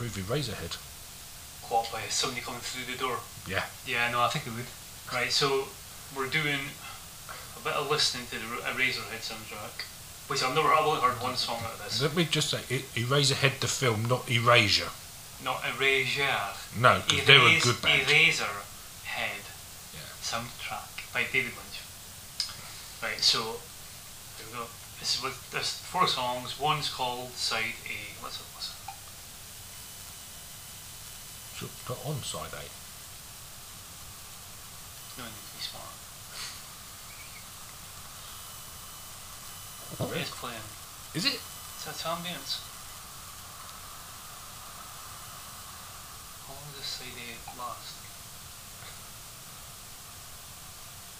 improve Eraserhead. What by somebody coming through the door? Yeah. Yeah, no, I think it would. Right, so we're doing a bit of listening to the Eraserhead soundtrack, which I've never, I've only heard one song out of this. Let me just say, Eraserhead the film, not Erasure. Not Erasure. No, because they were a good band. Eraserhead Yeah. soundtrack by David Lynch. Right, so here we go. This is with there's four songs. One's called Side A. Let's have a listen. So put on side A. No need to be smart. It is playing. Is it? It's that ambience. How long does side A last?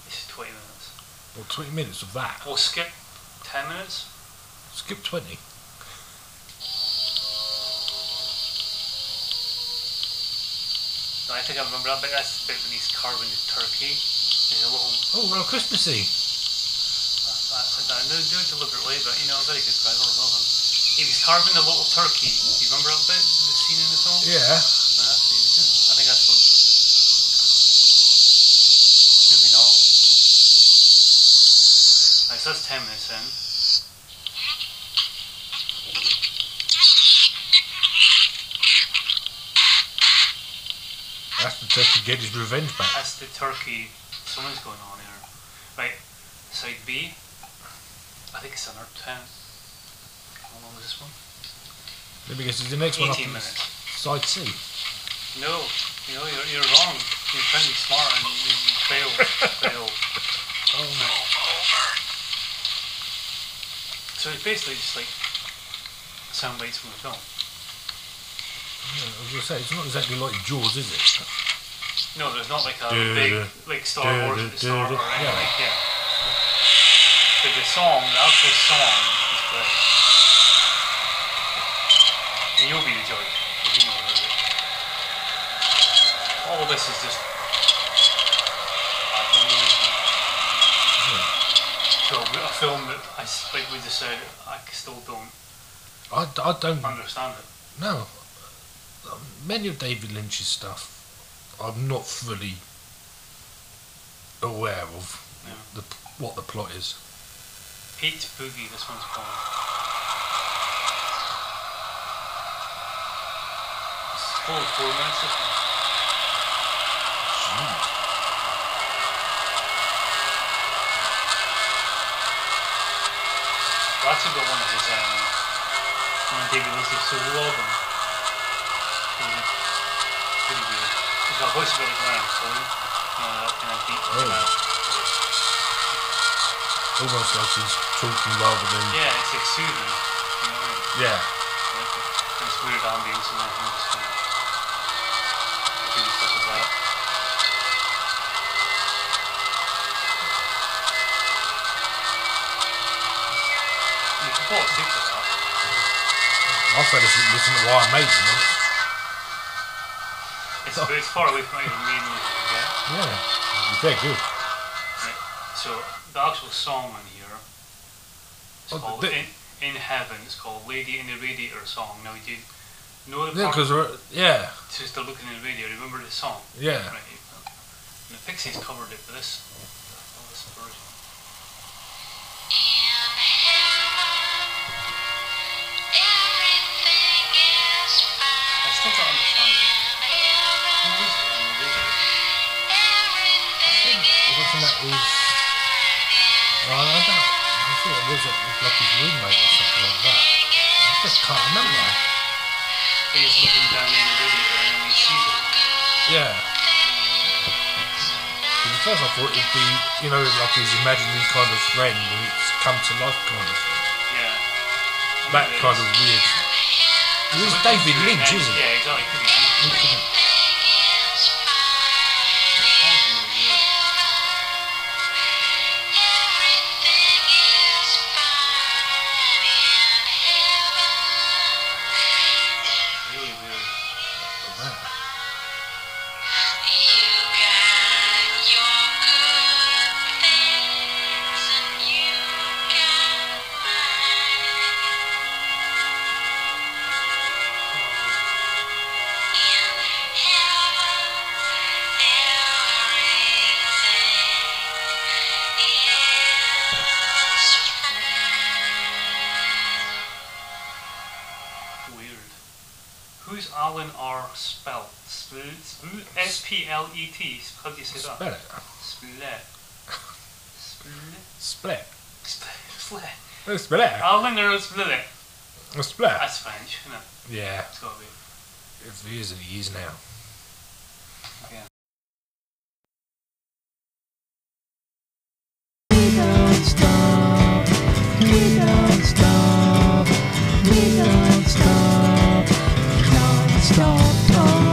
This is 20 minutes. Well, 20 minutes of that. We'll skip 10 minutes. Skip 20. I think I remember that bit. That's the bit when he's carving the turkey. There's a little. Oh, real Christmassy. I, I, I didn't do it deliberately, but you know, a very good guy. Well done. He was carving the little turkey. Do you remember that bit? The scene in the song? Yeah. No, that's what he was doing. I think that's what. Maybe not. Right, so that's 10 minutes in. That's to get his revenge back. That's the turkey. Something's going on here. Right, side B. I think it's another 10. How long is this one? Let me guess, is the next one 18 after minutes. side C? No, you know, you're, you're wrong. You're trying to be smart and you, you failed. failed. Oh, no. So it's basically just like sound bites from the film. yeah, I was going to say, it's not exactly like Jaws, is it? No, there's not like a big, like Star Wars at the start or anything yeah. like yeah. But the song, the actual song is great. And you'll be the judge. if you heard it. All of this is just a film that I, like we just said, I still don't I, I don't understand it. No, Many of David Lynch's stuff, I'm not fully aware of Yeah. the, what the plot is. Pete Boogie, this one's called. It's full four minutes, this one. Well, that's about one of his, um, one of David Lynch's solo albums. He's got a voice about like Leonard Cohen. You know, that kind of deep. Oh. uh, Almost like he's talking rather than. Yeah, it's like soothing. You know what I mean? Yeah. Like weird ambience and everything just kind of stuff with that. You can fall asleep to that. I fell asleep listening to Iron Maiden once. It's, but it's far away from even main music, yeah? Yeah. Good. Right. So the actual song on here is Oh, called the- in, in Heaven. It's called Lady in the Radiator song. Now, you know the Yeah, because yeah, Sister Looking in the Radio? Remember the song? yeah. Right. And the Pixies covered it, but this, oh, this version. Was, was like roommate or something like that. I just can't remember. He's looking down in the video and he sees it. Yeah. 'Cause at first I thought it'd be, you know, like his imaginary kind of friend and it's come to life kind of thing. Yeah. That kind of weird. It was David Lynch, isn't it? Yeah, exactly. Who's Alan R. Splet? Split? S P L E T. How do you say that? Spell it. Split. Split. Split. Split. Oh, Split. Alan or Split? Split. That's French, isn't it? Yeah, It's got to be. it's years and years now. Oh.